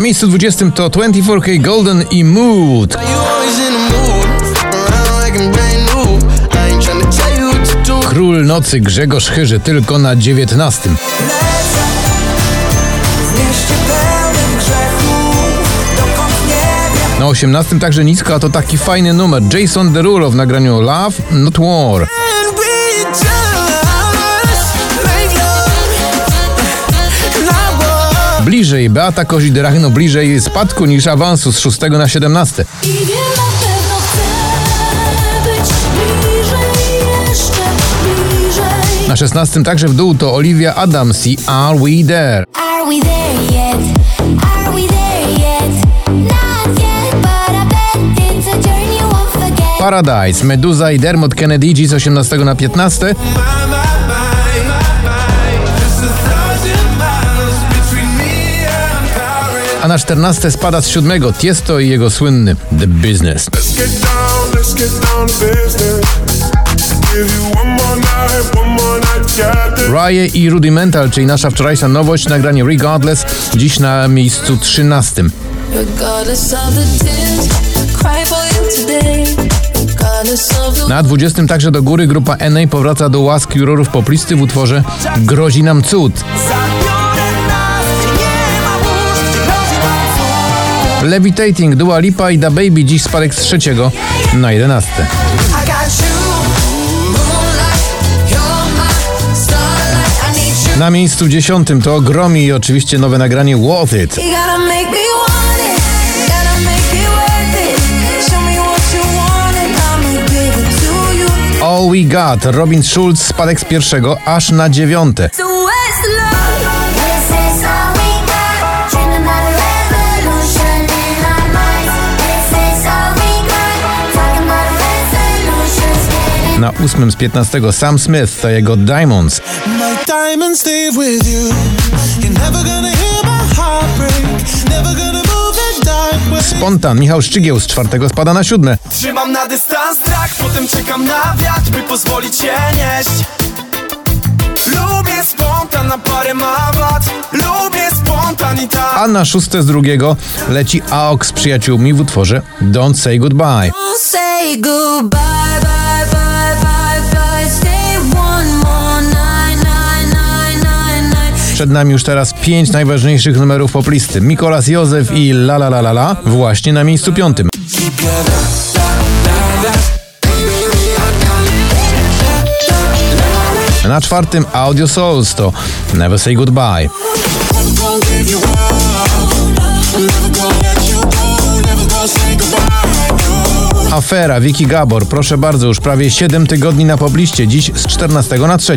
Na miejscu 20 to 24K Golden i Mood. Król nocy Grzegorz Chyży tylko na 19. Na 18 także nisko, a to taki fajny numer. Jason Derulo w nagraniu Love, Not War. Bliżej Beata Kozidera, no bliżej spadku niż awansu z 6 na 17. I wiem na pewno chcę być bliżej, jeszcze bliżej. Na 16 także w dół to Olivia Adams i Are We There. Are we there yet? Are we there yet? Not yet, but I bet it's a journey you won't forget. Paradise, Meduza i Dermot Kennedy z 18 na 15. A na 14 spada z 7 Tiesto i jego słynny The Business. Let's get down, get down. Rye i Rudimental, czyli nasza wczorajsza nowość, nagranie Regardless, dziś na miejscu 13. Regardless of the tears, cry for you today. Regardless of the Na 20 także do góry grupa NA powraca do łask jurorów poplisty w utworze Grozi nam cud. Levitating, Dua Lipa i Da Baby dziś spadek z trzeciego na 11. I got you, moonlight, you're my starlight. I need you. Na miejscu 10 to Gromi i oczywiście nowe nagranie Worth It. All We Got, Robin Schulz spadek z pierwszego aż na dziewiąte. Na ósmym z 15 Sam Smith to jego Diamonds. My diamonds stay with you. You're never gonna hear my heart break. Never gonna move in dark ways. Spontan, Michał Szczygieł z czwartego spada na siódme. Trzymam na dystans strach, potem czekam na wiatr, by pozwolić się nieść Lubię spontan, na parę ma wad Lubię spontanita A na szóste z drugiego leci AOK z przyjaciółmi w utworze Don't Say Goodbye. Don't say goodbye, Przed nami już teraz pięć najważniejszych numerów poplisty. Mikolas Józef i La La La La La właśnie na miejscu piątym. Na czwartym Audio Souls to Never Say Goodbye. Afera Wiki Gabor, proszę bardzo, już prawie 7 tygodni na pobliście, dziś z 14 na 3.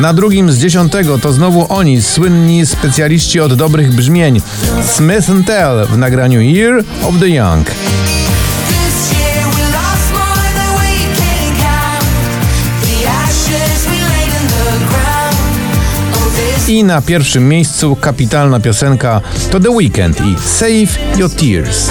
Na drugim z 10 to znowu oni, słynni specjaliści od dobrych brzmień. Smith Tell w nagraniu Year of the Young. Oh, I na pierwszym miejscu kapitalna piosenka to The Weeknd i Save Your Tears.